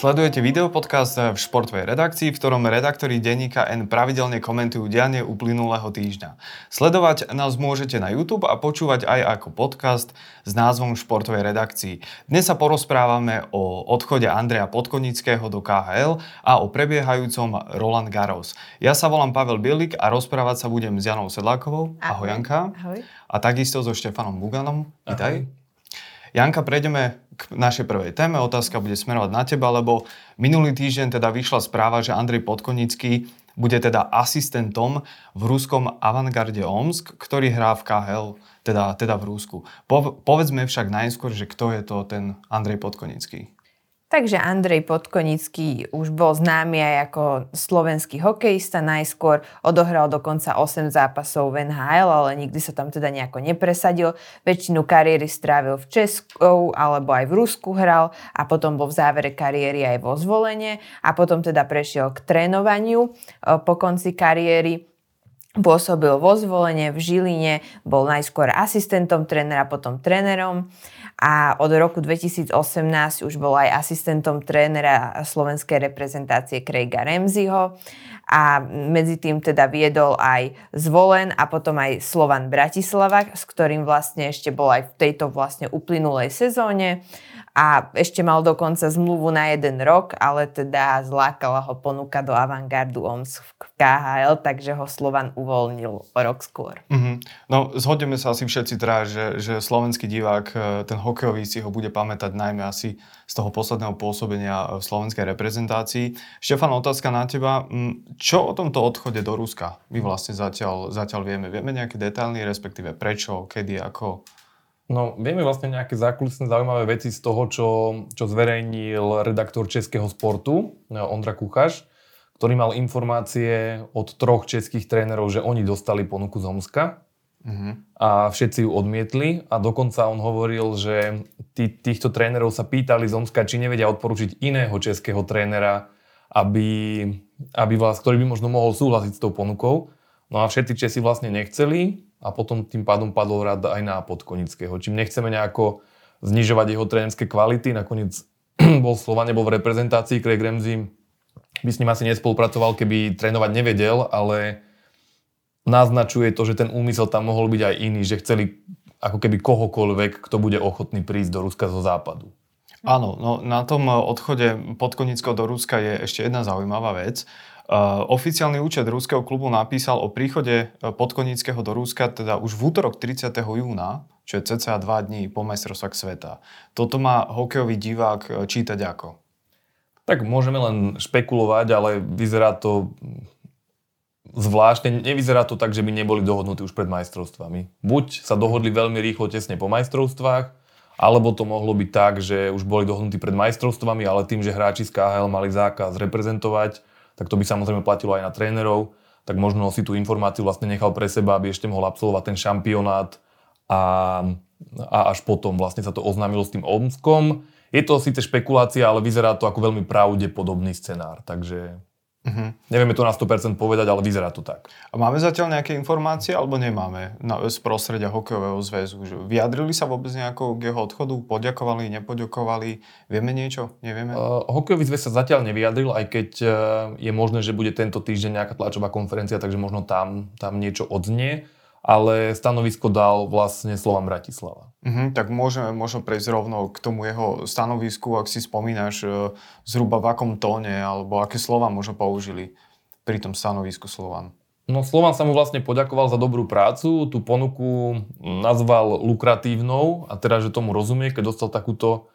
Sledujete videopodcast v športovej redakcii, v ktorom redaktori denníka N pravidelne komentujú dianie uplynulého týždňa. Sledovať nás môžete na YouTube a počúvať aj ako podcast s názvom Športovej redakcii. Dnes sa porozprávame o odchode Andreja Podkonického do KHL a o prebiehajúcom Roland Garros. Ja sa volám Pavel Bielik a rozprávať sa budem s Janou Sedlákovou. Ahoj, Ahoj Janka. Ahoj. A takisto so Štefanom Buganom. Vítaj. Janka, prejdeme k našej prvej téme. Otázka bude smerovať na teba, lebo minulý týždeň teda vyšla správa, že Andrej Podkonický bude teda asistentom v ruskom Avantgarde Omsk, ktorý hrá v KHL, teda, teda v Rusku. Po, povedzme však najskôr, že kto je to ten Andrej Podkonický. Takže Andrej Podkonický už bol známy aj ako slovenský hokejista. Najskôr odohral dokonca 8 zápasov v NHL, ale nikdy sa tam teda nejako nepresadil. Väčšinu kariéry strávil v Česku alebo aj v Rusku hral a potom bol v závere kariéry aj vo zvolenie a potom teda prešiel k trénovaniu e, po konci kariéry. Pôsobil vo zvolenie v Žiline, bol najskôr asistentom trénera, potom trénerom a od roku 2018 už bol aj asistentom trénera slovenskej reprezentácie Craiga Remziho a medzi tým teda viedol aj Zvolen a potom aj Slovan Bratislava, s ktorým vlastne ešte bol aj v tejto vlastne uplynulej sezóne a ešte mal dokonca zmluvu na jeden rok, ale teda zlákala ho ponuka do Avantgardu Omsk v KHL, takže ho Slovan uvoľnil o rok skôr. Mm-hmm. No, zhodneme sa asi všetci teda, že, že slovenský divák, e, ten hokejový si ho bude pamätať najmä asi z toho posledného pôsobenia v slovenskej reprezentácii. Štefan, otázka na teba. Mm, čo o tomto odchode do Ruska my vlastne zatiaľ, zatiaľ vieme? Vieme nejaké detaily, respektíve prečo, kedy, ako? No, vieme vlastne nejaké zákulisné zaujímavé veci z toho, čo, čo zverejnil redaktor Českého sportu, eh, Ondra Kuchaš, ktorý mal informácie od troch českých trénerov, že oni dostali ponuku z Omska uh-huh. a všetci ju odmietli a dokonca on hovoril, že tí, týchto trénerov sa pýtali z Omska, či nevedia odporučiť iného českého trénera, aby, aby vás, ktorý by možno mohol súhlasiť s tou ponukou. No a všetci Česi vlastne nechceli a potom tým pádom padol rad aj na Podkonického. Čím nechceme nejako znižovať jeho trénerské kvality, nakoniec bol Slova, nebol v reprezentácii, Craig Ramsey by s ním asi nespolupracoval, keby trénovať nevedel, ale naznačuje to, že ten úmysel tam mohol byť aj iný, že chceli ako keby kohokoľvek, kto bude ochotný prísť do Ruska zo západu. Áno, no na tom odchode Podkonického do Ruska je ešte jedna zaujímavá vec. Uh, oficiálny účet ruského klubu napísal o príchode uh, Podkonického do Ruska teda už v útorok 30. júna, čo je cca 2 dní po majstrovstvách sveta. Toto má hokejový divák čítať ako? Tak môžeme len špekulovať, ale vyzerá to zvláštne. Nevyzerá to tak, že by neboli dohodnutí už pred majstrovstvami. Buď sa dohodli veľmi rýchlo, tesne po majstrovstvách, alebo to mohlo byť tak, že už boli dohodnutí pred majstrovstvami, ale tým, že hráči z KHL mali zákaz reprezentovať, tak to by samozrejme platilo aj na trénerov, tak možno si tú informáciu vlastne nechal pre seba, aby ešte mohol absolvovať ten šampionát a, a až potom vlastne sa to oznámilo s tým Omskom. Je to síce špekulácia, ale vyzerá to ako veľmi pravdepodobný scenár, takže Uh-huh. Nevieme to na 100% povedať, ale vyzerá to tak. A máme zatiaľ nejaké informácie, alebo nemáme na, z prostredia hokejového zväzu? Že vyjadrili sa vôbec nejako k jeho odchodu? Poďakovali, nepoďakovali? Vieme niečo? Nevieme? Uh, hokejový zväz sa zatiaľ nevyjadril, aj keď uh, je možné, že bude tento týždeň nejaká tlačová konferencia, takže možno tam, tam niečo odznie ale stanovisko dal vlastne Slovan Bratislava. Uh-huh, tak môžeme možno prejsť rovno k tomu jeho stanovisku, ak si spomínaš e, zhruba v akom tóne, alebo aké slova možno použili pri tom stanovisku Slovan. No Slovan sa mu vlastne poďakoval za dobrú prácu, tú ponuku nazval lukratívnou a teda, že tomu rozumie, keď dostal takúto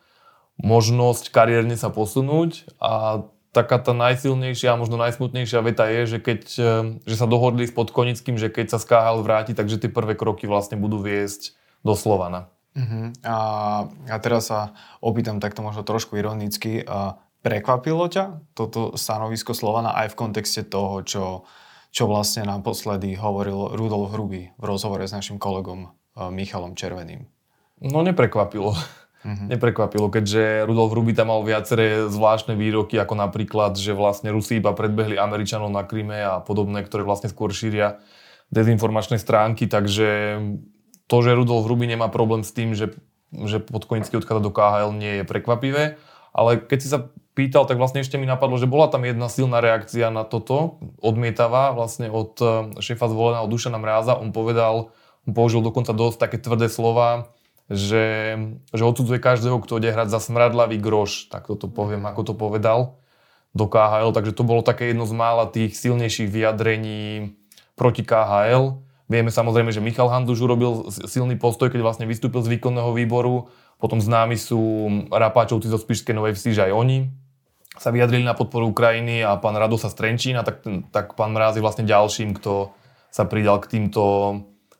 možnosť kariérne sa posunúť a taká tá najsilnejšia a možno najsmutnejšia veta je, že, keď, e, že sa dohodli s Podkonickým, že keď sa Skáhal vráti, takže tie prvé kroky vlastne budú viesť do Slovana. Uh-huh. A, a teraz sa opýtam takto možno trošku ironicky. A prekvapilo ťa toto stanovisko Slovana aj v kontexte toho, čo, čo vlastne naposledy hovoril Rudolf Hruby v rozhovore s našim kolegom e, Michalom Červeným? No neprekvapilo mm-hmm. neprekvapilo, keďže Rudolf tam mal viaceré zvláštne výroky, ako napríklad, že vlastne Rusi iba predbehli Američanov na Kryme a podobné, ktoré vlastne skôr šíria dezinformačné stránky, takže to, že Rudolf Ruby nemá problém s tým, že, že Podkonický odchádza do KHL nie je prekvapivé, Ale keď si sa pýtal, tak vlastne ešte mi napadlo, že bola tam jedna silná reakcia na toto, odmietavá vlastne od e, šéfa zvoleného Dušana Mráza. On povedal, on použil dokonca dosť také tvrdé slova, že, že odsudzuje každého, kto ide hrať za smradlavý groš, tak toto poviem, ako to povedal do KHL, takže to bolo také jedno z mála tých silnejších vyjadrení proti KHL. Vieme samozrejme, že Michal Handuš urobil silný postoj, keď vlastne vystúpil z výkonného výboru. Potom známi sú Rapáčovci zo Spišskej Novej Vsi, že aj oni sa vyjadrili na podporu Ukrajiny a pán Radosa Strenčín a tak, tak pán Mráz je vlastne ďalším, kto sa pridal k týmto,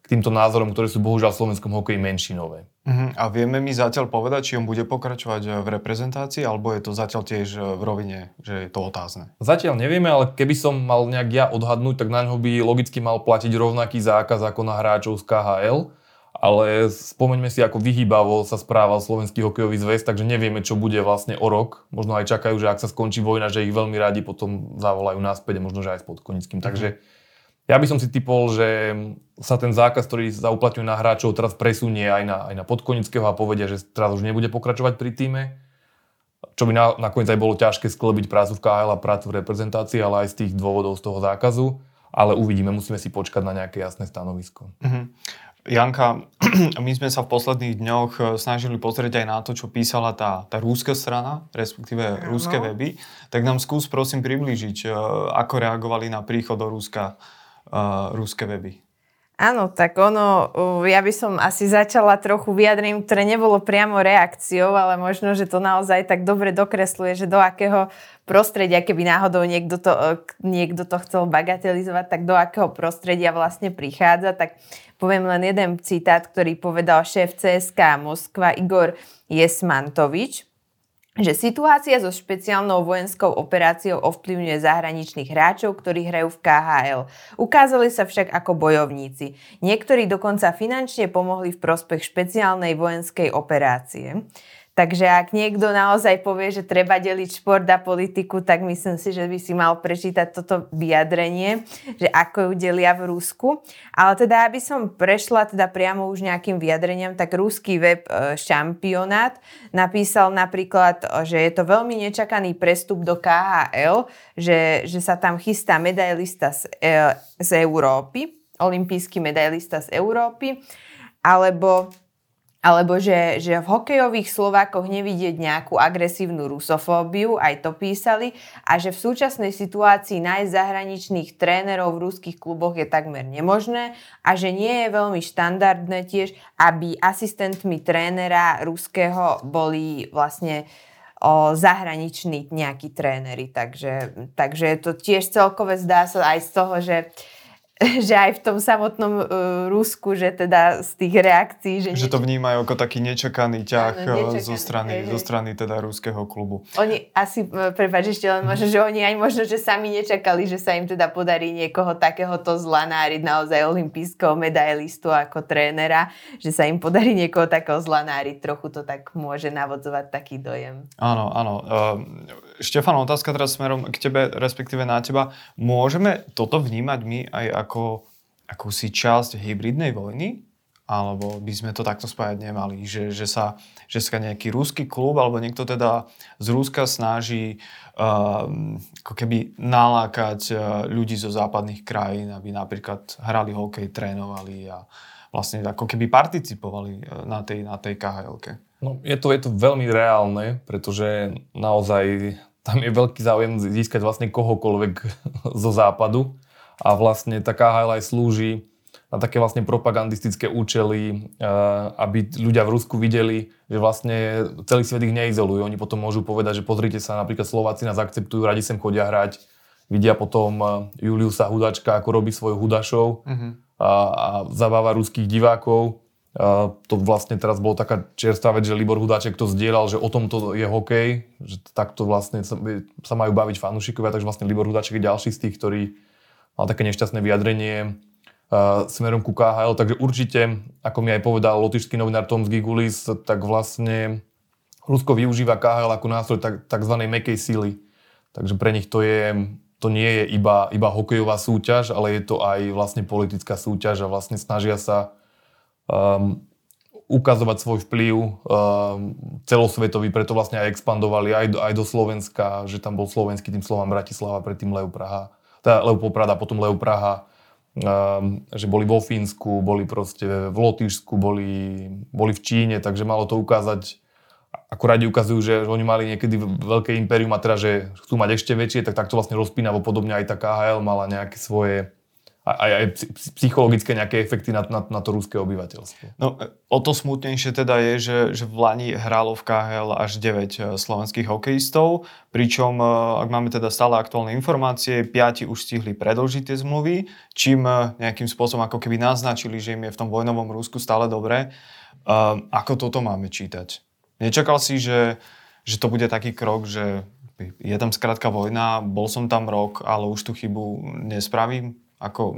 k týmto názorom, ktoré sú bohužiaľ v slovenskom hokeji menšinové. Uh-huh. A vieme mi zatiaľ povedať, či on bude pokračovať eh, v reprezentácii, alebo je to zatiaľ tiež eh, v rovine, že je to otázne? Zatiaľ nevieme, ale keby som mal nejak ja odhadnúť, tak na ňo by logicky mal platiť rovnaký zákaz ako na hráčov z KHL. Ale spomeňme si, ako vyhýbavo sa správal Slovenský hokejový zväz, takže nevieme, čo bude vlastne o rok. Možno aj čakajú, že ak sa skončí vojna, že ich veľmi radi potom zavolajú naspäť, možno že aj s Podkonickým. Uh-huh. Takže ja by som si typol, že sa ten zákaz, ktorý sa uplatňuje na hráčov, teraz presunie aj na, aj na Podkonického a povedia, že teraz už nebude pokračovať pri týme. Čo by na, nakoniec aj bolo ťažké sklebiť prácu v KHL a prácu v reprezentácii, ale aj z tých dôvodov z toho zákazu. Ale uvidíme, musíme si počkať na nejaké jasné stanovisko. Uh-huh. Janka, my sme sa v posledných dňoch eh, snažili pozrieť aj na to, čo písala tá, tá rúska strana, respektíve rúske weby. Tak nám skús prosím priblížiť, eh, ako reagovali na príchod do Rúska uh, weby. Áno, tak ono, ja by som asi začala trochu vyjadrením, ktoré nebolo priamo reakciou, ale možno, že to naozaj tak dobre dokresluje, že do akého prostredia, keby náhodou niekto to, e, niekto to chcel bagatelizovať, tak do akého prostredia vlastne prichádza. Tak poviem len jeden citát, ktorý povedal šéf CSK Moskva Igor Jesmantovič že situácia so špeciálnou vojenskou operáciou ovplyvňuje zahraničných hráčov, ktorí hrajú v KHL. Ukázali sa však ako bojovníci. Niektorí dokonca finančne pomohli v prospech špeciálnej vojenskej operácie. Takže ak niekto naozaj povie, že treba deliť šport a politiku, tak myslím si, že by si mal prečítať toto vyjadrenie, že ako ju delia v Rusku. Ale teda, aby som prešla teda priamo už nejakým vyjadreniam, tak ruský web e, šampionát napísal napríklad, že je to veľmi nečakaný prestup do KHL, že, že sa tam chystá medailista z, e, z Európy, olimpijský medailista z Európy, alebo alebo že, že v hokejových Slovákoch nevidieť nejakú agresívnu rusofóbiu, aj to písali, a že v súčasnej situácii nájsť zahraničných trénerov v ruských kluboch je takmer nemožné a že nie je veľmi štandardné tiež, aby asistentmi trénera ruského boli vlastne o zahraniční nejakí tréneri. Takže, takže to tiež celkové zdá sa aj z toho, že že aj v tom samotnom uh, Rusku, že teda z tých reakcií... Že, že to vnímajú ako taký nečakaný ťah Áno, nečakaný, zo strany, hej, zo strany teda ruského klubu. Oni asi, e, prepáč ešte len možno, že oni aj možno, že sami nečakali, že sa im teda podarí niekoho takéhoto zlanáriť, naozaj olimpijského medailistu ako trénera, že sa im podarí niekoho takého zlanáriť, trochu to tak môže navodzovať taký dojem. Áno, áno. Uh, Štefan, otázka teraz smerom k tebe, respektíve na teba. Môžeme toto vnímať my aj ako akúsi časť hybridnej vojny? Alebo by sme to takto spájať nemali? Že, že, sa, že sa nejaký rúsky klub alebo niekto teda z Rúska snaží uh, ako keby nalákať uh, ľudí zo západných krajín, aby napríklad hrali hokej, trénovali a vlastne ako keby participovali uh, na tej, na tej KHL-ke. No, je to, je to veľmi reálne, pretože naozaj tam je veľký záujem získať vlastne kohokoľvek zo západu a vlastne KHL aj slúži na také vlastne propagandistické účely, eh, aby ľudia v Rusku videli, že vlastne celý svet ich neizolujú. Oni potom môžu povedať, že pozrite sa, napríklad Slováci nás akceptujú, radi sem chodia hrať, vidia potom eh, Juliusa Hudačka, ako robí svoj Hudašov uh-huh. a, a zabáva ruských divákov to vlastne teraz bolo taká čerstvá vec, že Libor Hudáček to zdieľal, že o tomto je hokej, že takto vlastne sa, sa majú baviť fanúšikovia, takže vlastne Libor Hudáček je ďalší z tých, ktorý mal také nešťastné vyjadrenie uh, smerom ku KHL, takže určite, ako mi aj povedal lotišský novinár Tom Gigulis, tak vlastne Rusko využíva KHL ako nástroj tzv. mekej síly. Takže pre nich to je to nie je iba, iba hokejová súťaž, ale je to aj vlastne politická súťaž a vlastne snažia sa um, ukazovať svoj vplyv uh, celosvetový, preto vlastne aj expandovali aj do, aj do Slovenska, že tam bol slovenský tým slovám Bratislava, predtým Leo Praha, teda Leo Poprada, potom Leo Praha, uh, že boli vo Fínsku, boli proste v Lotyšsku, boli, boli v Číne, takže malo to ukázať. Ako radi ukazujú, že oni mali niekedy veľké impérium a teraz, že chcú mať ešte väčšie, tak takto vlastne rozpínavo podobne aj tá KHL mala nejaké svoje aj, aj psychologické nejaké efekty na, na, na to ruské obyvateľstvo. No, o to smutnejšie teda je, že, že v Lani hrálo v KHL až 9 e, slovenských hokejistov, pričom, e, ak máme teda stále aktuálne informácie, 5 už stihli predlžiť tie zmluvy, čím e, nejakým spôsobom ako keby naznačili, že im je v tom vojnovom Rusku stále dobre. Ako toto máme čítať? Nečakal si, že, že to bude taký krok, že je tam skrátka vojna, bol som tam rok, ale už tú chybu nespravím? Ako,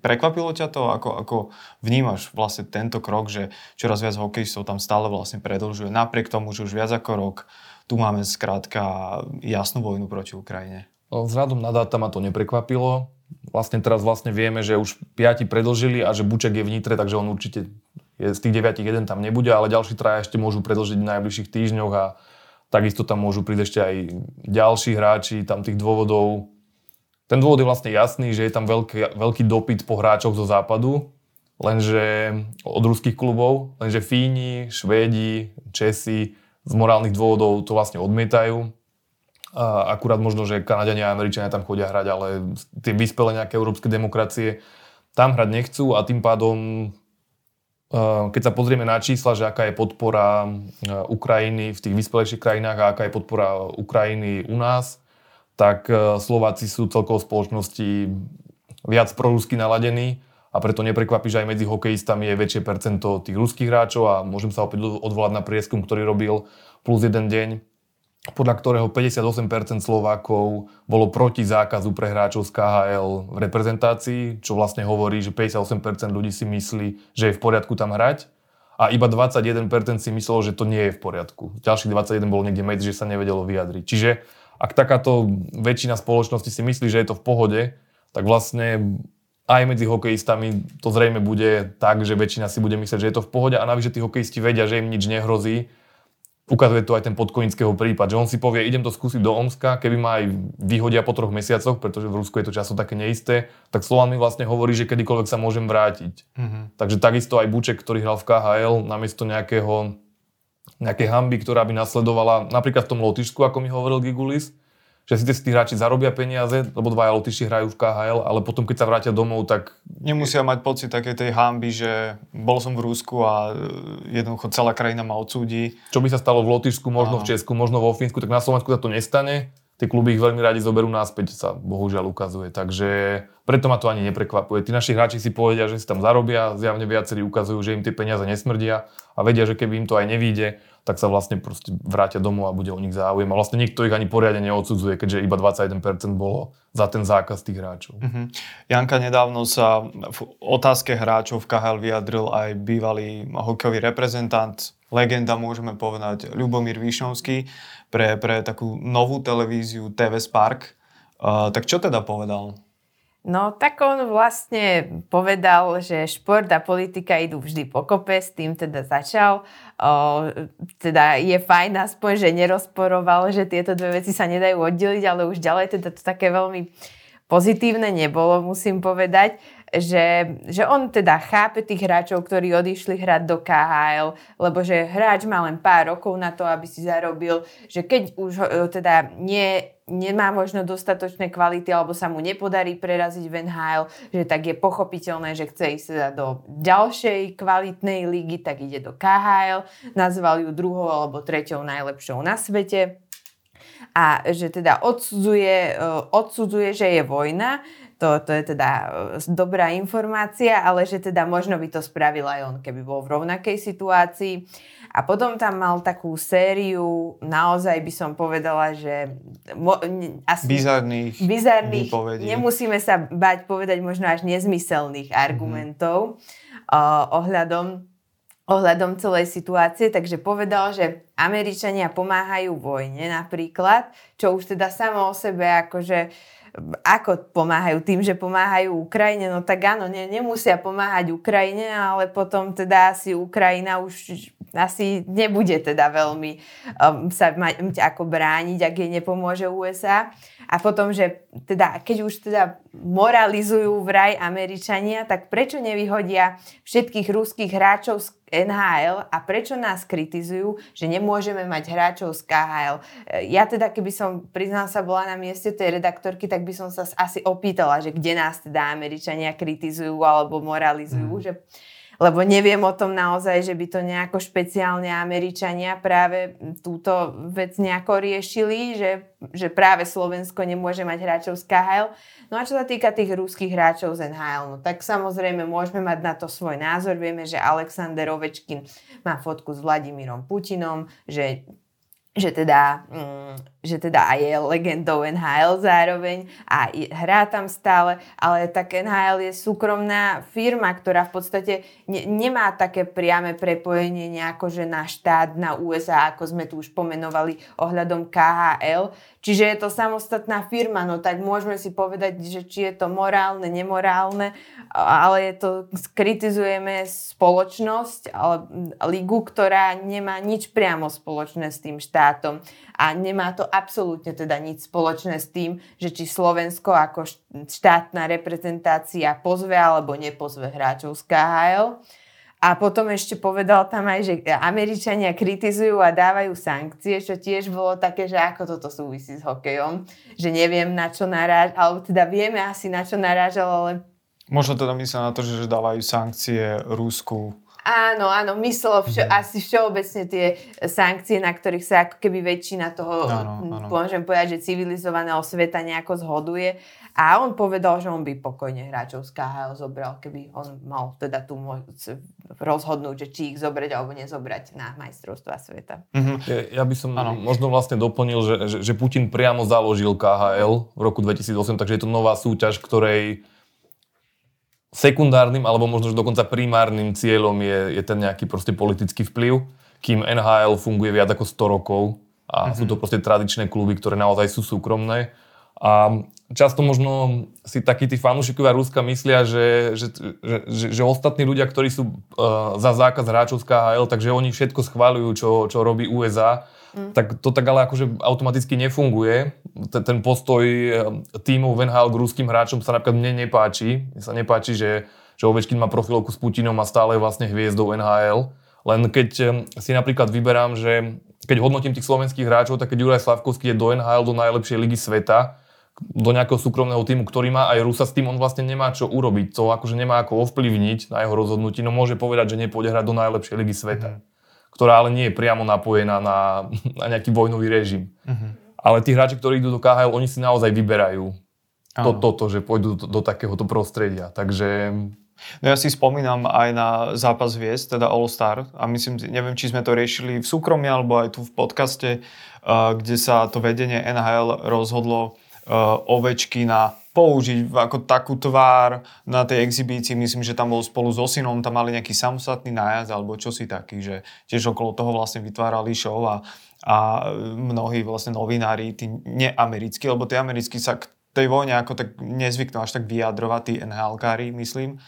prekvapilo ťa to? Ako, ako vnímaš vlastne tento krok, že čoraz viac hokejistov tam stále vlastne predlžuje, napriek tomu, že už viac ako rok tu máme skrátka jasnú vojnu proti Ukrajine? No, vzhľadom na dáta ma to neprekvapilo. Vlastne teraz vlastne vieme, že už piati predlžili a že Buček je v Nitre, takže on určite je, z tých deviatich jeden tam nebude, ale ďalší traja ešte môžu predlžiť v najbližších týždňoch a takisto tam môžu prísť ešte aj ďalší hráči, tam tých dôvodov ten dôvod je vlastne jasný, že je tam veľký, veľký dopyt po hráčoch zo západu, lenže od ruských klubov, lenže Fíni, Švédi, Česi z morálnych dôvodov to vlastne odmietajú. A akurát možno, že Kanadiania a Američania tam chodia hrať, ale tie vyspelé nejaké európske demokracie tam hrať nechcú a tým pádom keď sa pozrieme na čísla, že aká je podpora Ukrajiny v tých vyspelejších krajinách a aká je podpora Ukrajiny u nás, tak e, Slováci sú celkovo spoločnosti viac prorusky naladení a preto neprekvapí, že aj medzi hokejistami je väčšie percento tých ruských hráčov a môžem sa opäť odvolať na prieskum, ktorý robil plus jeden deň, podľa ktorého 58% Slovákov bolo proti zákazu pre hráčov z KHL v reprezentácii, čo vlastne hovorí, že 58% ľudí si myslí, že je v poriadku tam hrať a iba 21% si myslelo, že to nie je v poriadku. Ďalších 21 bolo niekde medzi, že sa nevedelo vyjadriť. Čiže ak takáto väčšina spoločnosti si myslí, že je to v pohode, tak vlastne aj medzi hokejistami to zrejme bude tak, že väčšina si bude myslieť, že je to v pohode a navyše tí hokejisti vedia, že im nič nehrozí. Ukazuje to aj ten podkonického prípad, že on si povie, idem to skúsiť do Omska, keby ma aj vyhodia po troch mesiacoch, pretože v Rusku je to často také neisté, tak Slovan mi vlastne hovorí, že kedykoľvek sa môžem vrátiť. Mm-hmm. Takže takisto aj Buček, ktorý hral v KHL, namiesto nejakého nejakej hamby, ktorá by nasledovala napríklad v tom Lotyšsku, ako mi hovoril Gigulis, že síce tí hráči zarobia peniaze, lebo dvaja Lotyši hrajú v KHL, ale potom keď sa vrátia domov, tak... Nemusia mať pocit také tej hamby, že bol som v Rusku a jednoducho celá krajina ma odsúdi. Čo by sa stalo v Lotyšsku, možno Aha. v Česku, možno vo Fínsku, tak na Slovensku sa to nestane tie kluby ich veľmi radi zoberú náspäť, sa bohužiaľ ukazuje. Takže preto ma to ani neprekvapuje. Tí naši hráči si povedia, že si tam zarobia, zjavne viacerí ukazujú, že im tie peniaze nesmrdia a vedia, že keby im to aj nevíde, tak sa vlastne proste vrátia domov a bude o nich záujem. A vlastne nikto ich ani poriadne neodsudzuje, keďže iba 21% bolo za ten zákaz tých hráčov. Uh-huh. Janka, nedávno sa v otázke hráčov v KHL vyjadril aj bývalý hokejový reprezentant, legenda môžeme povedať, Ľubomír Výšnovský pre, pre takú novú televíziu TV Spark. Uh, tak čo teda povedal? No tak on vlastne povedal, že šport a politika idú vždy pokope, s tým teda začal. O, teda je fajn aspoň, že nerozporoval, že tieto dve veci sa nedajú oddeliť, ale už ďalej teda to také veľmi pozitívne nebolo, musím povedať že, že on teda chápe tých hráčov, ktorí odišli hrať do KHL, lebo že hráč má len pár rokov na to, aby si zarobil, že keď už e, teda nie, nemá možno dostatočné kvality alebo sa mu nepodarí preraziť v NHL, že tak je pochopiteľné, že chce ísť teda do ďalšej kvalitnej ligy, tak ide do KHL, nazval ju druhou alebo treťou najlepšou na svete. A že teda odsudzuje, e, odsudzuje, že je vojna, to, to je teda e, dobrá informácia, ale že teda možno by to spravil aj on, keby bol v rovnakej situácii. A potom tam mal takú sériu, naozaj by som povedala, že mo, asi bizarných, bizarných nemusíme sa bať povedať možno až nezmyselných mhm. argumentov mm-hmm. uh, ohľadom ohľadom celej situácie, takže povedal, že Američania pomáhajú vojne napríklad, čo už teda samo o sebe akože ako pomáhajú? Tým, že pomáhajú Ukrajine? No tak áno, ne, nemusia pomáhať Ukrajine, ale potom teda asi Ukrajina už asi nebude teda veľmi um, sa mať ako brániť, ak jej nepomôže USA. A potom, že teda, keď už teda moralizujú vraj Američania, tak prečo nevyhodia všetkých ruských hráčov z NHL a prečo nás kritizujú, že nemôžeme mať hráčov z KHL. Ja teda, keby som, priznal sa, bola na mieste tej redaktorky, tak by som sa asi opýtala, že kde nás teda Američania kritizujú alebo moralizujú, mm. že lebo neviem o tom naozaj, že by to nejako špeciálne Američania práve túto vec nejako riešili, že, že práve Slovensko nemôže mať hráčov z KHL. No a čo sa týka tých ruských hráčov z NHL, no tak samozrejme môžeme mať na to svoj názor. Vieme, že Alexander Ovečkin má fotku s Vladimírom Putinom, že že teda, mm, že teda aj je legendou NHL zároveň a hrá tam stále, ale tak NHL je súkromná firma, ktorá v podstate ne, nemá také priame prepojenie nejako, že na štát, na USA, ako sme tu už pomenovali ohľadom KHL. Čiže je to samostatná firma, no tak môžeme si povedať, že či je to morálne, nemorálne, ale je to, kritizujeme spoločnosť, ale ligu, ktorá nemá nič priamo spoločné s tým štátom a nemá to absolútne teda nič spoločné s tým, že či Slovensko ako štátna reprezentácia pozve alebo nepozve hráčov z KHL. A potom ešte povedal tam aj, že Američania kritizujú a dávajú sankcie, čo tiež bolo také, že ako toto súvisí s hokejom. Že neviem na čo narážal, alebo teda vieme asi na čo narážal, ale... Možno teda myslel na to, že dávajú sankcie Rusku Áno, áno, myslel vš- mm. asi všeobecne tie sankcie, na ktorých sa ako keby väčšina toho, áno, áno. môžem povedať, že civilizovaného sveta nejako zhoduje. A on povedal, že on by pokojne hráčov z KHL zobral, keby on mal teda tu môcť rozhodnúť, že či ich zobrať alebo nezobrať na majstrovstva sveta. Mm-hmm. Ja, ja by som ano. možno vlastne doplnil, že, že, že Putin priamo založil KHL v roku 2008, takže je to nová súťaž, ktorej sekundárnym alebo možno dokonca primárnym cieľom je, je ten nejaký proste politický vplyv, kým NHL funguje viac ako 100 rokov a mm-hmm. sú to proste tradičné kluby, ktoré naozaj sú súkromné. A často možno si takí tí fanúšikovia Ruska myslia, že, že, že, že, že ostatní ľudia, ktorí sú uh, za zákaz hráčov z KHL, takže oni všetko schváľujú, čo, čo robí USA Tak to tak ale akože automaticky nefunguje. Ten postoj eh, tímov Venhal k ruským hráčom sa napríklad mne nepáči. Mne sa nepáči, že, že Ovečkin má profilovku s Putinom a stále vlastne hviezdou NHL. Len keď eh, si napríklad vyberám, že keď hodnotím tých slovenských hráčov, tak keď Juraj Slavkovský je do NHL, do najlepšej ligy sveta, do nejakého súkromného týmu, ktorý má aj Rusa s tým, on vlastne nemá čo urobiť. To akože nemá ako ovplyvniť na jeho rozhodnutí, no môže povedať, že nepôjde hrať do najlepšej ligy sveta. Mm ktorá ale nie je priamo napojená na, na nejaký vojnový režim. Uh-huh. Ale tí hráči, ktorí idú do KHL, oni si naozaj vyberajú to, toto, že pôjdu do, do takéhoto prostredia. Takže No ja si spomínam aj na zápas Viest, teda All Star a myslím, neviem, či sme to riešili v súkromí alebo aj tu v podcaste, uh, kde sa to vedenie NHL rozhodlo uh, ovečky na použiť ako takú tvár na tej exibícii. Myslím, že tam bol spolu s Osinom, tam mali nejaký samostatný nájazd alebo čosi taký, že tiež okolo toho vlastne vytvárali show a, a mnohí vlastne novinári, tí neamerickí, lebo tí americkí sa k tej vojne ako tak nezvyknú až tak vyjadrovať, tí NHL-kári, myslím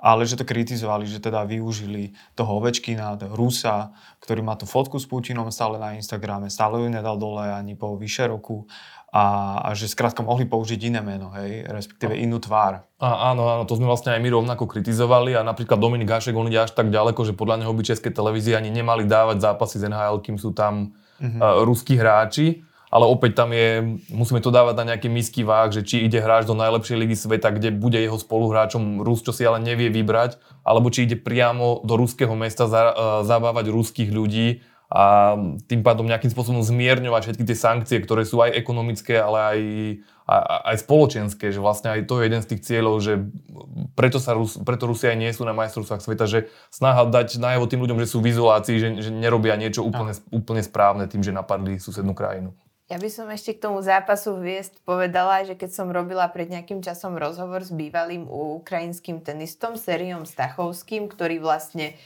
ale že to kritizovali, že teda využili toho Ovečkina, Rusa, ktorý má tú fotku s Putinom stále na Instagrame, stále ju nedal dole ani po vyše roku a, a že skrátka mohli použiť iné meno, hej, respektíve inú tvár. A, áno, áno, to sme vlastne aj my rovnako kritizovali a napríklad Dominik Hašek, on ide až tak ďaleko, že podľa neho by české televízie ani nemali dávať zápasy z NHL, kým sú tam mm-hmm. uh, ruskí hráči. Ale opäť tam je, musíme to dávať na nejaký misky váh, že či ide hráč do najlepšej ligy sveta, kde bude jeho spoluhráčom Rus, čo si ale nevie vybrať, alebo či ide priamo do ruského mesta za, uh, zabávať ruských ľudí a tým pádom nejakým spôsobom zmierňovať všetky tie sankcie, ktoré sú aj ekonomické, ale aj, aj, aj spoločenské, že vlastne aj to je jeden z tých cieľov, že preto, sa Rus, preto Rusia aj nie sú na majstrovstvách sveta, že snaha dať najavo tým ľuďom, že sú v izolácii, že, že nerobia niečo úplne, úplne správne tým, že napadli susednú krajinu. Ja by som ešte k tomu zápasu hviezd povedala, že keď som robila pred nejakým časom rozhovor s bývalým ukrajinským tenistom Seriom Stachovským, ktorý vlastne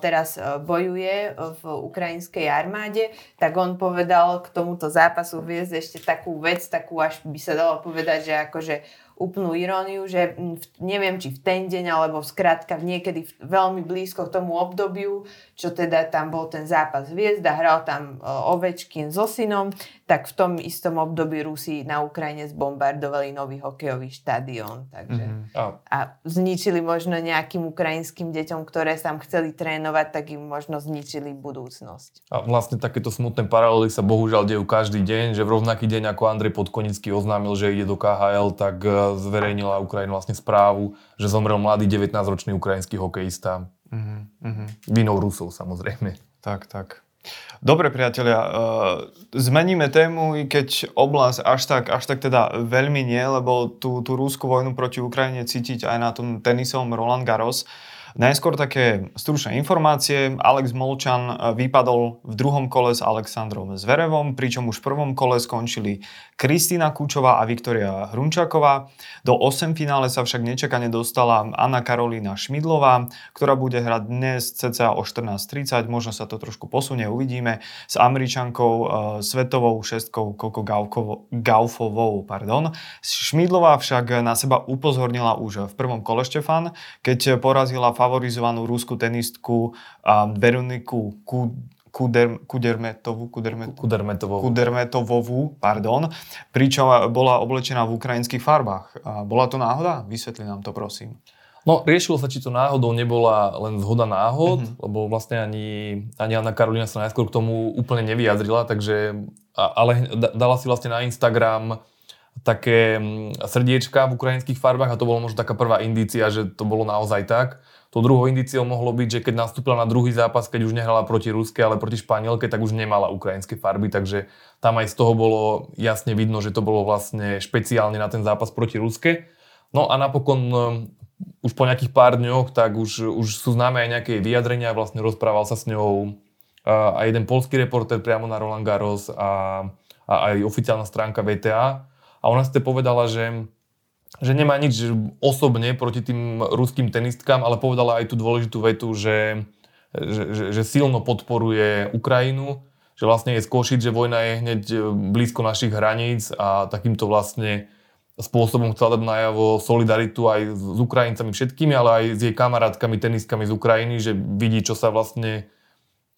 teraz bojuje v ukrajinskej armáde, tak on povedal k tomuto zápasu hviezd ešte takú vec, takú až by sa dalo povedať, že akože úplnú iróniu, že v, neviem, či v ten deň, alebo skrátka niekedy v, veľmi blízko k tomu obdobiu, čo teda tam bol ten zápas hviezda, hral tam Ovečkin so synom, tak v tom istom období Rusi na Ukrajine zbombardovali nový hokejový štadión. Takže, mm-hmm. oh. A zničili možno nejakým ukrajinským deťom, ktoré sa chceli trénovať, tak im možno zničili budúcnosť. A vlastne takéto smutné paralely sa bohužiaľ dejú každý deň, že v rovnaký deň ako Andrej Podkonický oznámil, že ide do KHL, tak e, zverejnila Ukrajina vlastne správu, že zomrel mladý 19-ročný ukrajinský hokejista. Mm-hmm. Vinou Rusov samozrejme. Tak, tak. Dobre priatelia, uh, zmeníme tému, i keď oblasť až tak, až tak teda veľmi nie, lebo tú, tú rúskú vojnu proti Ukrajine cítiť aj na tom tenisovom Roland Garros. Najskôr také stručné informácie. Alex Molčan e, vypadol v druhom kole s Alexandrom Zverevom, pričom už v prvom kole skončili Kristýna Kučová a Viktoria Hrunčaková. Do 8 finále sa však nečakane dostala Anna Karolína Šmidlová, ktorá bude hrať dnes cca o 14.30, možno sa to trošku posunie, uvidíme, s Američankou e, svetovou šestkou Koko Gaufovou. Pardon. Šmidlová však na seba upozornila už v prvom kole Štefan, keď porazila favorizovanú rúsku tenistku Veroniku Kuder, Kudermetovú, Kudermet, Kudermetovú. Kudermetovú, pardon, pričom bola oblečená v ukrajinských farbách. Bola to náhoda? Vysvetli nám to, prosím. No, riešilo sa, či to náhodou nebola len zhoda náhod, mm-hmm. lebo vlastne ani, ani Anna Karolina sa najskôr k tomu úplne nevyjadrila, takže, ale dala si vlastne na Instagram také mm, srdiečka v ukrajinských farbách a to bolo možno taká prvá indícia, že to bolo naozaj tak. To druhou indíciou mohlo byť, že keď nastúpila na druhý zápas, keď už nehrala proti Ruske, ale proti Španielke, tak už nemala ukrajinské farby, takže tam aj z toho bolo jasne vidno, že to bolo vlastne špeciálne na ten zápas proti Ruske. No a napokon um, už po nejakých pár dňoch, tak už, už sú známe aj nejaké vyjadrenia, vlastne rozprával sa s ňou aj jeden polský reporter priamo na Roland Garros a, a aj oficiálna stránka VTA. A ona ste povedala, že že nemá nič osobne proti tým ruským tenistkám, ale povedala aj tú dôležitú vetu, že, že, že, silno podporuje Ukrajinu, že vlastne je skôšiť, že vojna je hneď blízko našich hraníc a takýmto vlastne spôsobom chcela dať najavo solidaritu aj s Ukrajincami všetkými, ale aj s jej kamarátkami, tenistkami z Ukrajiny, že vidí, čo sa vlastne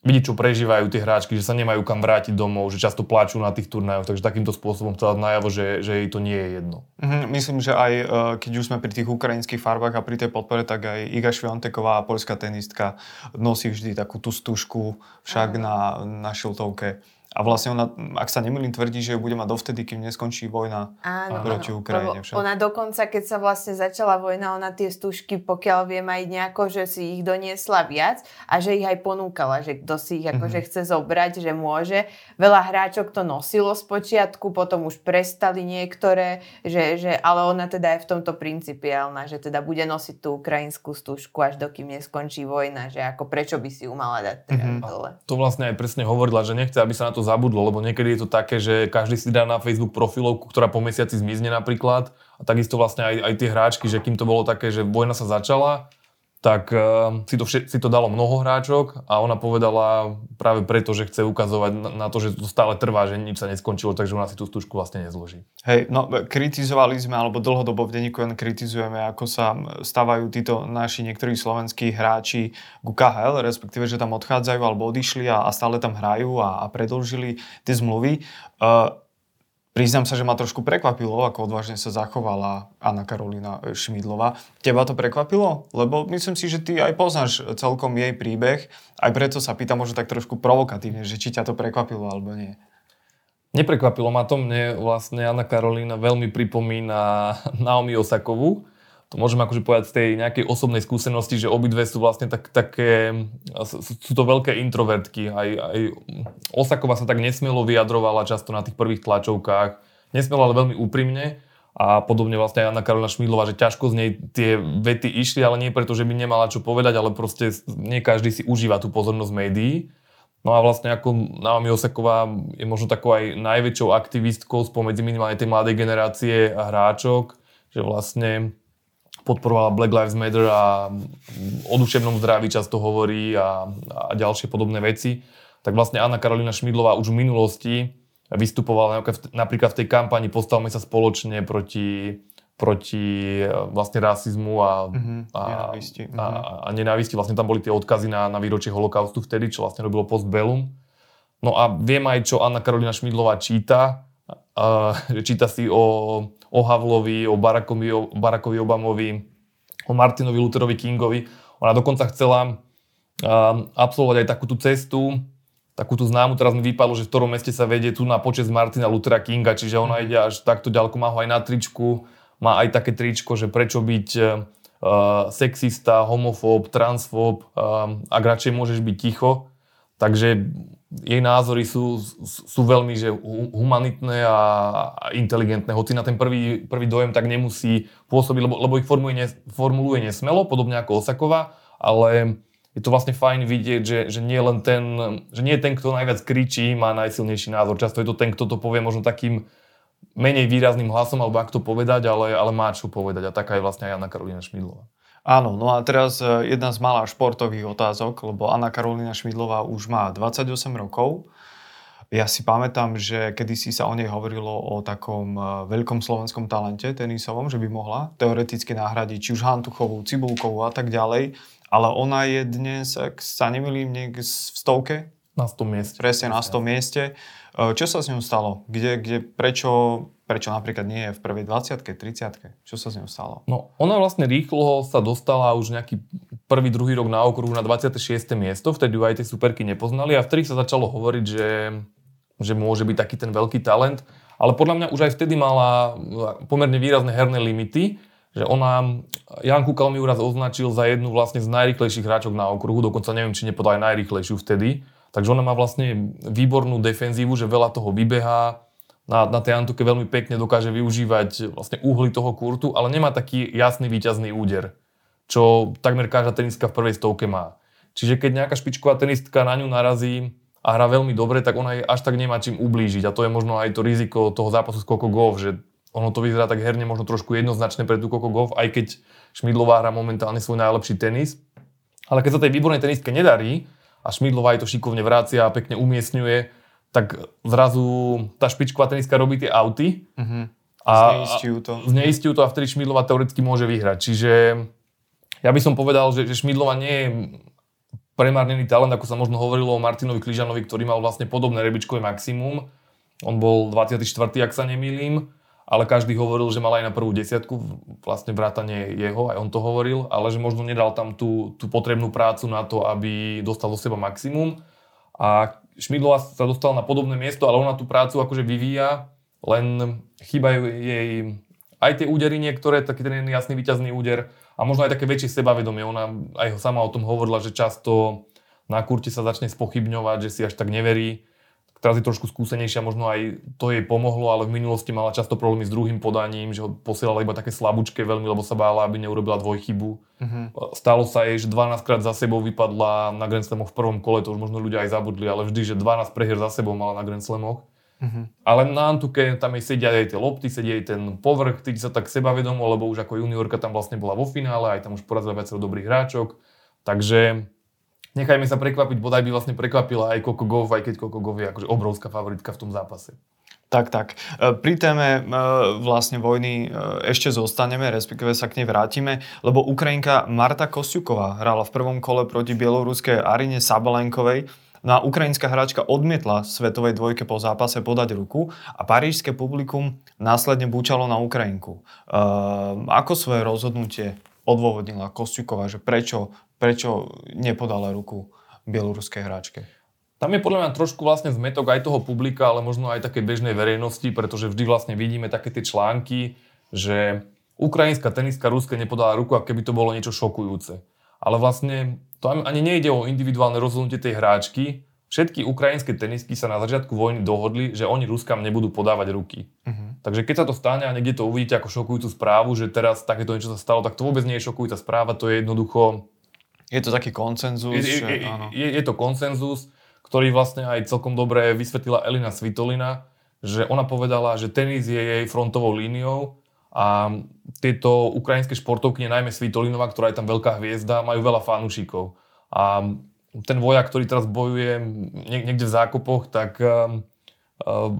vidieť, čo prežívajú tie hráčky, že sa nemajú kam vrátiť domov, že často pláču na tých turnajoch, takže takýmto spôsobom chcela najavo, že, že jej to nie je jedno. Mm-hmm, myslím, že aj e, keď už sme pri tých ukrajinských farbách a pri tej podpore, tak aj Iga Švionteková, polská tenistka, nosí vždy takú tú stužku však na, na šiltovke. A vlastne ona, ak sa nemýlim, tvrdí, že ju bude mať dovtedy, kým neskončí vojna áno, proti Ukrajine. Však. Ona dokonca, keď sa vlastne začala vojna, ona tie stužky, pokiaľ viem aj nejako, že si ich doniesla viac a že ich aj ponúkala, že kto si ich mm-hmm. akože chce zobrať, že môže. Veľa hráčok to nosilo z počiatku, potom už prestali niektoré, že, že, ale ona teda je v tomto principiálna, že teda bude nosiť tú ukrajinskú stužku až dokým neskončí vojna, že ako prečo by si ju mala dať teda mm-hmm. dole. To vlastne aj presne hovorila, že nechce, aby sa na to zabudlo, lebo niekedy je to také, že každý si dá na Facebook profilovku, ktorá po mesiaci zmizne napríklad. A takisto vlastne aj, aj tie hráčky, že kým to bolo také, že vojna sa začala, tak uh, si, to všet, si to dalo mnoho hráčok a ona povedala práve preto, že chce ukazovať na, to, že to stále trvá, že nič sa neskončilo, takže ona si tú stužku vlastne nezloží. Hej, no kritizovali sme, alebo dlhodobo v denníku len kritizujeme, ako sa stávajú títo naši niektorí slovenskí hráči ku KHL, respektíve, že tam odchádzajú alebo odišli a, a stále tam hrajú a, a predlžili tie zmluvy. Uh, Priznám sa, že ma trošku prekvapilo, ako odvážne sa zachovala Anna Karolina Šmidlova. Teba to prekvapilo? Lebo myslím si, že ty aj poznáš celkom jej príbeh. Aj preto sa pýtam možno tak trošku provokatívne, že či ťa to prekvapilo alebo nie. Neprekvapilo ma to. Mne vlastne Anna Karolina veľmi pripomína Naomi Osakovú to môžem akože povedať z tej nejakej osobnej skúsenosti, že obidve sú vlastne tak, také, sú to veľké introvertky. Aj, aj Osakova sa tak nesmielo vyjadrovala často na tých prvých tlačovkách. Nesmielo, ale veľmi úprimne. A podobne vlastne aj Anna Karolina Šmídlová, že ťažko z nej tie vety išli, ale nie preto, že by nemala čo povedať, ale proste nie každý si užíva tú pozornosť médií. No a vlastne ako Naomi Osaková je možno takou aj najväčšou aktivistkou spomedzi minimálne tej mladej generácie hráčok, že vlastne podporovala Black Lives Matter a o duševnom zdraví často hovorí a, a ďalšie podobné veci. Tak vlastne Anna Karolina Šmidlová už v minulosti vystupovala napríklad v tej kampani Postavme sa spoločne proti proti e, vlastne rasizmu a, mm-hmm, a, nenávisti. A, a nenávisti. Vlastne tam boli tie odkazy na, na výročie holokaustu vtedy, čo vlastne robilo Postbellum. No a viem aj, čo Anna Karolina Šmidlová číta. Že číta si o, o Havlovi, o Barackovi, o Barackovi Obamovi, o Martinovi Lutherovi Kingovi. Ona dokonca chcela absolvovať aj takú tú cestu, takú tú známu, teraz mi vypadlo, že v ktorom meste sa vedie tu na počas Martina Luthera Kinga, čiže ona ide až takto ďaleko, má ho aj na tričku, má aj také tričko, že prečo byť uh, sexista, homofób, transfób, uh, ak radšej môžeš byť ticho. Takže jej názory sú, sú veľmi že humanitné a, inteligentné. Hoci na ten prvý, prvý dojem tak nemusí pôsobiť, lebo, lebo ich formuluje, ne, formuluje nesmelo, podobne ako Osaková, ale je to vlastne fajn vidieť, že, že, nie len ten, že nie ten, kto najviac kričí, má najsilnejší názor. Často je to ten, kto to povie možno takým menej výrazným hlasom, alebo ak to povedať, ale, ale má čo povedať. A taká je vlastne aj Anna Karolina Šmidlová. Áno, no a teraz e, jedna z malá športových otázok, lebo Anna Karolina Šmidlová už má 28 rokov. Ja si pamätám, že kedysi sa o nej hovorilo o takom e, veľkom slovenskom talente tenisovom, že by mohla teoreticky nahradiť či už Hantuchovú, Cibulkovú a tak ďalej. Ale ona je dnes, ak sa nemýlim, niekde v stovke? Na 100 mieste. Presne, na 100 mieste. E, čo sa s ňou stalo? Kde, kde, prečo, prečo napríklad nie je v prvej 20 30 Čo sa s ňou stalo? No, ona vlastne rýchlo sa dostala už nejaký prvý, druhý rok na okruhu na 26. miesto, vtedy ju aj tie superky nepoznali a vtedy sa začalo hovoriť, že, že môže byť taký ten veľký talent. Ale podľa mňa už aj vtedy mala pomerne výrazné herné limity, že ona, Jan Kukal mi raz označil za jednu vlastne z najrychlejších hráčok na okruhu, dokonca neviem, či nepodal aj najrychlejšiu vtedy. Takže ona má vlastne výbornú defenzívu, že veľa toho vybehá, na, na tej Antuke veľmi pekne dokáže využívať vlastne uhly toho kurtu, ale nemá taký jasný výťazný úder, čo takmer každá tenistka v prvej stovke má. Čiže keď nejaká špičková tenistka na ňu narazí a hrá veľmi dobre, tak ona až tak nemá čím ublížiť. A to je možno aj to riziko toho zápasu s Coco Golf, že ono to vyzerá tak herne možno trošku jednoznačne pre tú Coco Golf, aj keď Šmidlová hrá momentálne svoj najlepší tenis. Ale keď sa tej výbornej tenistke nedarí, a Šmidlová aj to šikovne vrácia a pekne umiestňuje, tak zrazu tá špičková teniska robí tie auty. Uh-huh. A zneistujú to. Zneistujú to a vtedy Šmidlová teoreticky môže vyhrať. Čiže ja by som povedal, že, že Šmidlová nie je premárnený talent, ako sa možno hovorilo o Martinovi Kližanovi, ktorý mal vlastne podobné rebičkové maximum. On bol 24. ak sa nemýlim ale každý hovoril, že mal aj na prvú desiatku, vlastne vrátanie jeho, aj on to hovoril, ale že možno nedal tam tú, tú potrebnú prácu na to, aby dostal do seba maximum. A Šmidlova sa dostala na podobné miesto, ale ona tú prácu akože vyvíja, len chýbajú jej aj tie údery niektoré, taký ten jasný výťazný úder a možno aj také väčšie sebavedomie. Ona aj sama o tom hovorila, že často na kurte sa začne spochybňovať, že si až tak neverí teraz je trošku skúsenejšia, možno aj to jej pomohlo, ale v minulosti mala často problémy s druhým podaním, že ho posielala iba také slabúčke veľmi, lebo sa bála, aby neurobila dvojchybu. Uh-huh. Stalo sa jej, že 12 krát za sebou vypadla na Grand Slamoch v prvom kole, to už možno ľudia aj zabudli, ale vždy, že 12 prehier za sebou mala na Grand Slamoch. Uh-huh. Ale na Antuke tam jej sedia aj tie lopty, sedia aj ten povrch, cíti sa tak sebavedomo, lebo už ako juniorka tam vlastne bola vo finále, aj tam už porazila viacero dobrých hráčok. Takže nechajme sa prekvapiť, bodaj by vlastne prekvapila aj Coco Gauff, aj keď Coco Gauff je akože obrovská favoritka v tom zápase. Tak, tak. E, pri téme e, vlastne vojny e, ešte zostaneme, respektíve sa k nej vrátime, lebo Ukrajinka Marta Kostiuková hrala v prvom kole proti bieloruskej Arine Sabalenkovej. No a ukrajinská hráčka odmietla svetovej dvojke po zápase podať ruku a parížské publikum následne búčalo na Ukrajinku. ako svoje rozhodnutie odôvodnila Kostiuková, že prečo prečo nepodala ruku bieloruskej hráčke? Tam je podľa mňa trošku vlastne zmetok aj toho publika, ale možno aj takej bežnej verejnosti, pretože vždy vlastne vidíme také tie články, že ukrajinská tenistka Ruske nepodala ruku, ako keby to bolo niečo šokujúce. Ale vlastne to ani nejde o individuálne rozhodnutie tej hráčky. Všetky ukrajinské tenisky sa na začiatku vojny dohodli, že oni Ruskám nebudú podávať ruky. Uh-huh. Takže keď sa to stane a niekde to uvidíte ako šokujúcu správu, že teraz takéto niečo sa stalo, tak to vôbec nie je šokujúca správa, to je jednoducho je to taký koncenzus. Je, je, je, je, je to koncenzus, ktorý vlastne aj celkom dobre vysvetlila Elina Svitolina, že ona povedala, že tenis je jej frontovou líniou a tieto ukrajinské športovky, najmä Svitolinova, ktorá je tam veľká hviezda, majú veľa fanúšikov. A ten vojak, ktorý teraz bojuje niekde v zákopoch, tak uh, uh,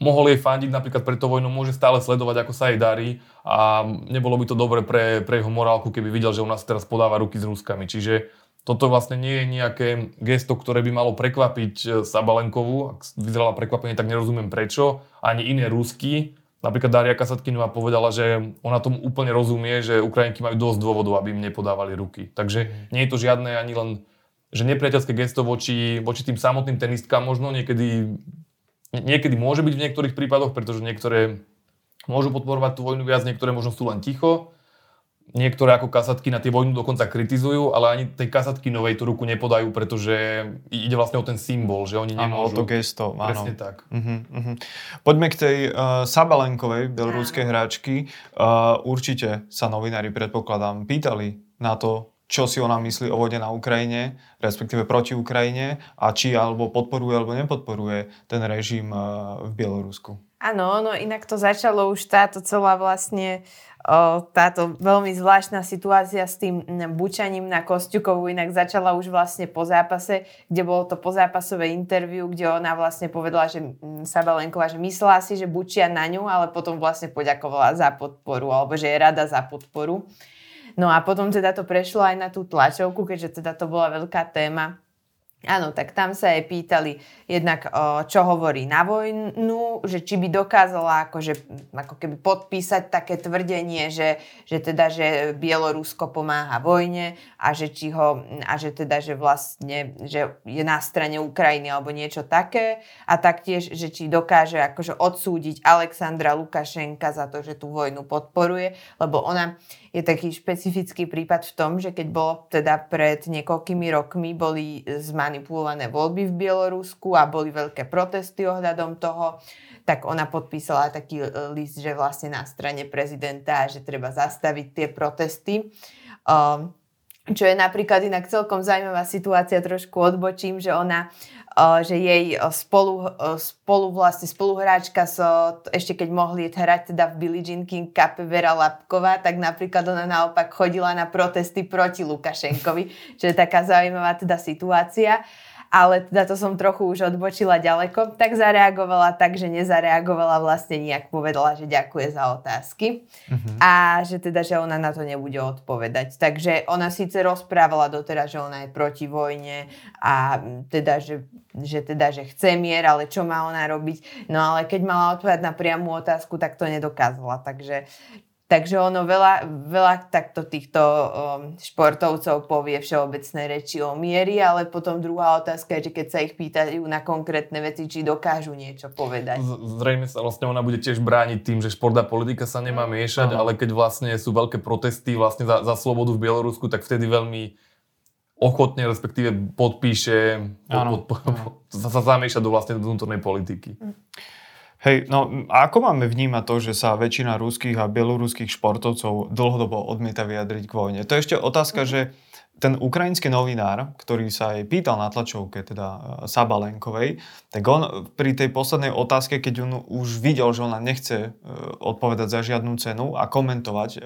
mohol jej fandiť napríklad pre to vojnu, môže stále sledovať, ako sa jej darí a nebolo by to dobre pre, pre jeho morálku, keby videl, že u nás teraz podáva ruky s Ruskami. Čiže toto vlastne nie je nejaké gesto, ktoré by malo prekvapiť e, Sabalenkovú. Ak vyzerala prekvapenie, tak nerozumiem prečo. Ani iné Rusky. Napríklad Daria Kasatkinová povedala, že ona tomu úplne rozumie, že Ukrajinky majú dosť dôvodov, aby im nepodávali ruky. Takže nie je to žiadne ani len že nepriateľské gesto voči, voči tým samotným tenistkám možno niekedy Niekedy môže byť v niektorých prípadoch, pretože niektoré môžu podporovať tú vojnu viac, niektoré možno sú len ticho. Niektoré ako kasatky na tie vojnu dokonca kritizujú, ale ani tej kasatky novej tú ruku nepodajú, pretože ide vlastne o ten symbol, že oni nemôžu. Áno, to gesto, áno. Presne tak. Uh-huh, uh-huh. Poďme k tej uh, Sabalenkovej, belorúskej hráčky. Uh, určite sa novinári, predpokladám, pýtali na to, čo si ona myslí o vode na Ukrajine, respektíve proti Ukrajine a či alebo podporuje alebo nepodporuje ten režim eh, v Bielorusku. Áno, no inak to začalo už táto celá vlastne o, táto veľmi zvláštna situácia s tým bučaním na Kosťukovú inak začala už vlastne po zápase, kde bolo to pozápasové interviu, kde ona vlastne povedala, že Sabalenková, že myslela si, že bučia na ňu, ale potom vlastne poďakovala za podporu, alebo že je rada za podporu. No a potom teda to prešlo aj na tú tlačovku, keďže teda to bola veľká téma. Áno, tak tam sa jej pýtali jednak, čo hovorí na vojnu, že či by dokázala akože, ako keby podpísať také tvrdenie, že, že teda, že Bielorusko pomáha vojne a že, či ho, a že teda, že vlastne, že je na strane Ukrajiny alebo niečo také. A taktiež, že či dokáže akože odsúdiť Alexandra Lukašenka za to, že tú vojnu podporuje, lebo ona je taký špecifický prípad v tom, že keď bolo teda pred niekoľkými rokmi boli zmanipulované voľby v Bielorusku a boli veľké protesty ohľadom toho, tak ona podpísala taký e, list, že vlastne na strane prezidenta, že treba zastaviť tie protesty. Um, čo je napríklad inak celkom zaujímavá situácia, trošku odbočím, že ona, že jej spolu, spolu vlastne spoluhráčka so, ešte keď mohli hrať teda v Billie Jean King Cup Vera Lapková, tak napríklad ona naopak chodila na protesty proti Lukašenkovi, čo je taká zaujímavá teda situácia ale teda to som trochu už odbočila ďaleko, tak zareagovala tak, že nezareagovala vlastne nejak, povedala, že ďakuje za otázky uh-huh. a že teda, že ona na to nebude odpovedať. Takže ona síce rozprávala doteraz, že ona je proti vojne a teda, že že teda, že chce mier, ale čo má ona robiť. No ale keď mala odpovedať na priamu otázku, tak to nedokázala. Takže Takže ono veľa, veľa takto týchto um, športovcov povie všeobecné reči o miery, ale potom druhá otázka je, že keď sa ich pýtajú na konkrétne veci, či dokážu niečo povedať. Zrejme sa vlastne ona bude tiež brániť tým, že šport a politika sa nemá miešať, Aha. ale keď vlastne sú veľké protesty vlastne za, za slobodu v Bielorusku, tak vtedy veľmi ochotne, respektíve podpíše, pod, pod, pod, sa, sa zamieša do vlastne vnútornej politiky. Hm. Hej, no a ako máme vnímať to, že sa väčšina ruských a bieloruských športovcov dlhodobo odmieta vyjadriť k vojne? To je ešte otázka, mm-hmm. že ten ukrajinský novinár, ktorý sa aj pýtal na tlačovke, teda e, Sabalenkovej, tak on pri tej poslednej otázke, keď on už videl, že ona nechce e, odpovedať za žiadnu cenu a komentovať e,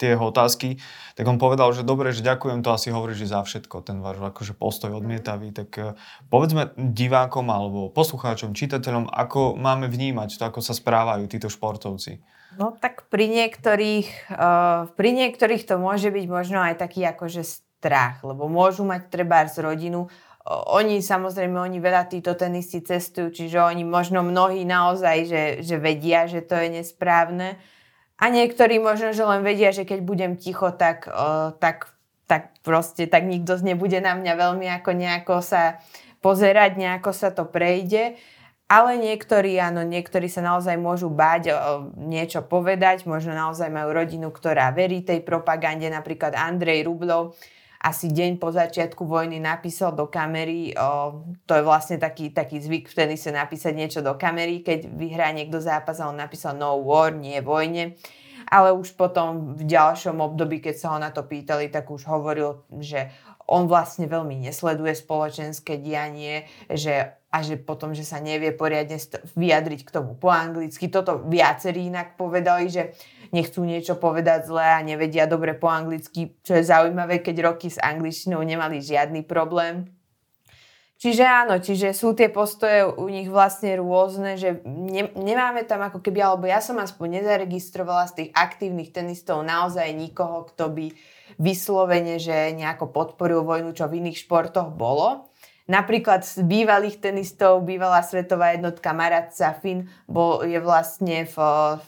tie jeho otázky, tak on povedal, že dobre, že ďakujem, to asi hovoríš za všetko, ten váš akože postoj odmietavý. Tak povedzme divákom alebo poslucháčom, čitateľom, ako máme vnímať to, ako sa správajú títo športovci. No tak pri niektorých, uh, pri niektorých to môže byť možno aj taký akože strach, lebo môžu mať treba z rodinu. Oni samozrejme, oni veľa títo tenisti cestujú, čiže oni možno mnohí naozaj, že, že vedia, že to je nesprávne. A niektorí možno, že len vedia, že keď budem ticho, tak, uh, tak, tak proste, tak nikto nebude na mňa veľmi ako nejako sa pozerať, nejako sa to prejde. Ale niektorí, áno, niektorí sa naozaj môžu báť o, niečo povedať, možno naozaj majú rodinu, ktorá verí tej propagande, napríklad Andrej Rublov, asi deň po začiatku vojny napísal do kamery, o, to je vlastne taký, taký zvyk vtedy sa napísať niečo do kamery, keď vyhrá niekto zápas a on napísal no war, nie vojne. Ale už potom v ďalšom období, keď sa ho na to pýtali, tak už hovoril, že on vlastne veľmi nesleduje spoločenské dianie, že a že potom, že sa nevie poriadne vyjadriť k tomu po anglicky. Toto viacerí inak povedali, že nechcú niečo povedať zle a nevedia dobre po anglicky, čo je zaujímavé, keď roky s angličtinou nemali žiadny problém. Čiže áno, čiže sú tie postoje u nich vlastne rôzne, že ne, nemáme tam ako keby, alebo ja som aspoň nezaregistrovala z tých aktívnych tenistov naozaj nikoho, kto by vyslovene, že nejako podporil vojnu, čo v iných športoch bolo. Napríklad z bývalých tenistov, bývalá svetová jednotka Marat Safin bol, je vlastne v,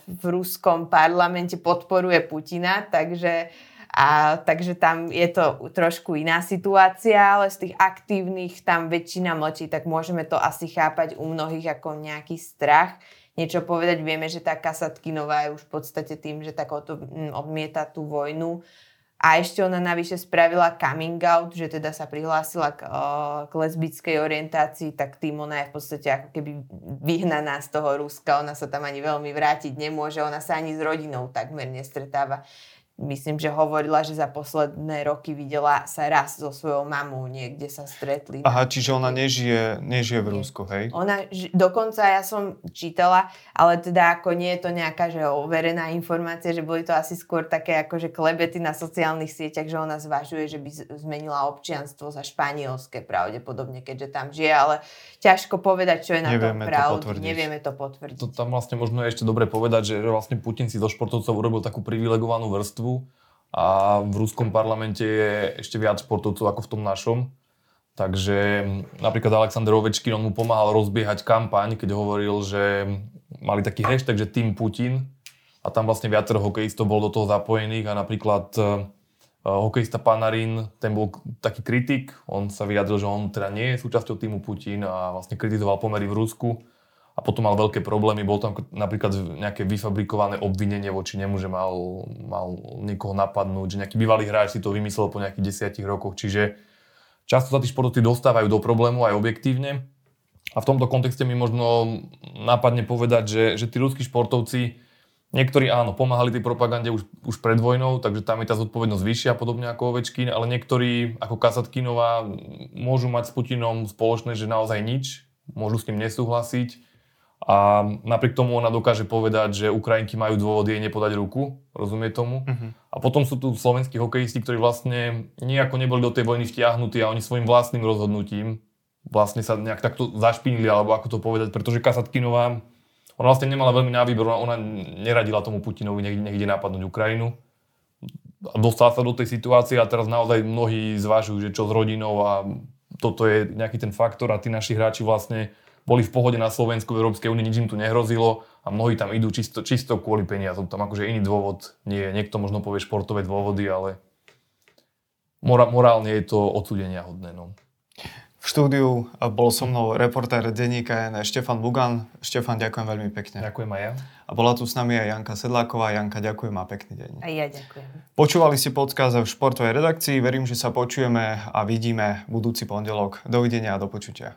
v ruskom parlamente, podporuje Putina, takže, a, takže tam je to trošku iná situácia, ale z tých aktívnych tam väčšina mlčí, tak môžeme to asi chápať u mnohých ako nejaký strach niečo povedať. Vieme, že tá Kasatkinová je už v podstate tým, že tak odmieta tú vojnu a ešte ona navyše spravila coming out, že teda sa prihlásila k, k lesbickej orientácii, tak tým ona je v podstate ako keby vyhnaná z toho Ruska. Ona sa tam ani veľmi vrátiť nemôže, ona sa ani s rodinou takmer nestretáva myslím, že hovorila, že za posledné roky videla sa raz so svojou mamou niekde sa stretli. Aha, čiže ona nežije, nežije v Rusku, hej? Ona, dokonca ja som čítala, ale teda ako nie je to nejaká že overená informácia, že boli to asi skôr také akože klebety na sociálnych sieťach, že ona zvažuje, že by zmenila občianstvo za španielské pravdepodobne, keďže tam žije, ale ťažko povedať, čo je na Nevieme tom pravdu. To Nevieme to potvrdiť. To tam vlastne možno je ešte dobre povedať, že vlastne Putin si zo športovcov urobil takú privilegovanú vrstvu a v ruskom parlamente je ešte viac športovcov ako v tom našom. Takže napríklad Aleksandr Ovečkin, on mu pomáhal rozbiehať kampaň, keď hovoril, že mali taký hashtag, že Team Putin. A tam vlastne viacero hokejistov bol do toho zapojených a napríklad uh, hokejista Panarin, ten bol taký kritik, on sa vyjadril, že on teda nie je súčasťou týmu Putin a vlastne kritizoval pomery v Rusku a potom mal veľké problémy. Bol tam napríklad nejaké vyfabrikované obvinenie voči nemu, že mal, mal niekoho napadnúť, že nejaký bývalý hráč si to vymyslel po nejakých desiatich rokoch. Čiže často sa tí športovci dostávajú do problému aj objektívne. A v tomto kontexte mi možno nápadne povedať, že, že tí ruskí športovci, niektorí áno, pomáhali tej propagande už, už pred vojnou, takže tam je tá zodpovednosť vyššia, podobne ako Ovečkin, ale niektorí, ako Kasatkinová, môžu mať s Putinom spoločné, že naozaj nič, môžu s ním nesúhlasiť a napriek tomu ona dokáže povedať, že Ukrajinky majú dôvod jej nepodať ruku, rozumie tomu. Uh-huh. A potom sú tu slovenskí hokejisti, ktorí vlastne nejako neboli do tej vojny vtiahnutí a oni svojim vlastným rozhodnutím vlastne sa nejak takto zašpinili, alebo ako to povedať, pretože Kasatkinová, ona vlastne nemala veľmi na výber, ona, ona neradila tomu Putinovi, nech ide napadnúť Ukrajinu. Dostala sa do tej situácie a teraz naozaj mnohí zvažujú, že čo s rodinou a toto je nejaký ten faktor a tí naši hráči vlastne boli v pohode na Slovensku, v Európskej únii, nič im tu nehrozilo a mnohí tam idú čisto, čisto kvôli peniazom. Tam akože iný dôvod nie je. Niekto možno povie športové dôvody, ale mora, morálne je to odsudenia hodné. No. V štúdiu bol so mnou reportér denníka N. Štefan Bugan. Štefan, ďakujem veľmi pekne. Ďakujem aj ja. A bola tu s nami aj Janka Sedláková. Janka, ďakujem a pekný deň. A ja ďakujem. Počúvali ste podcast v športovej redakcii. Verím, že sa počujeme a vidíme budúci pondelok. Dovidenia a do počutia.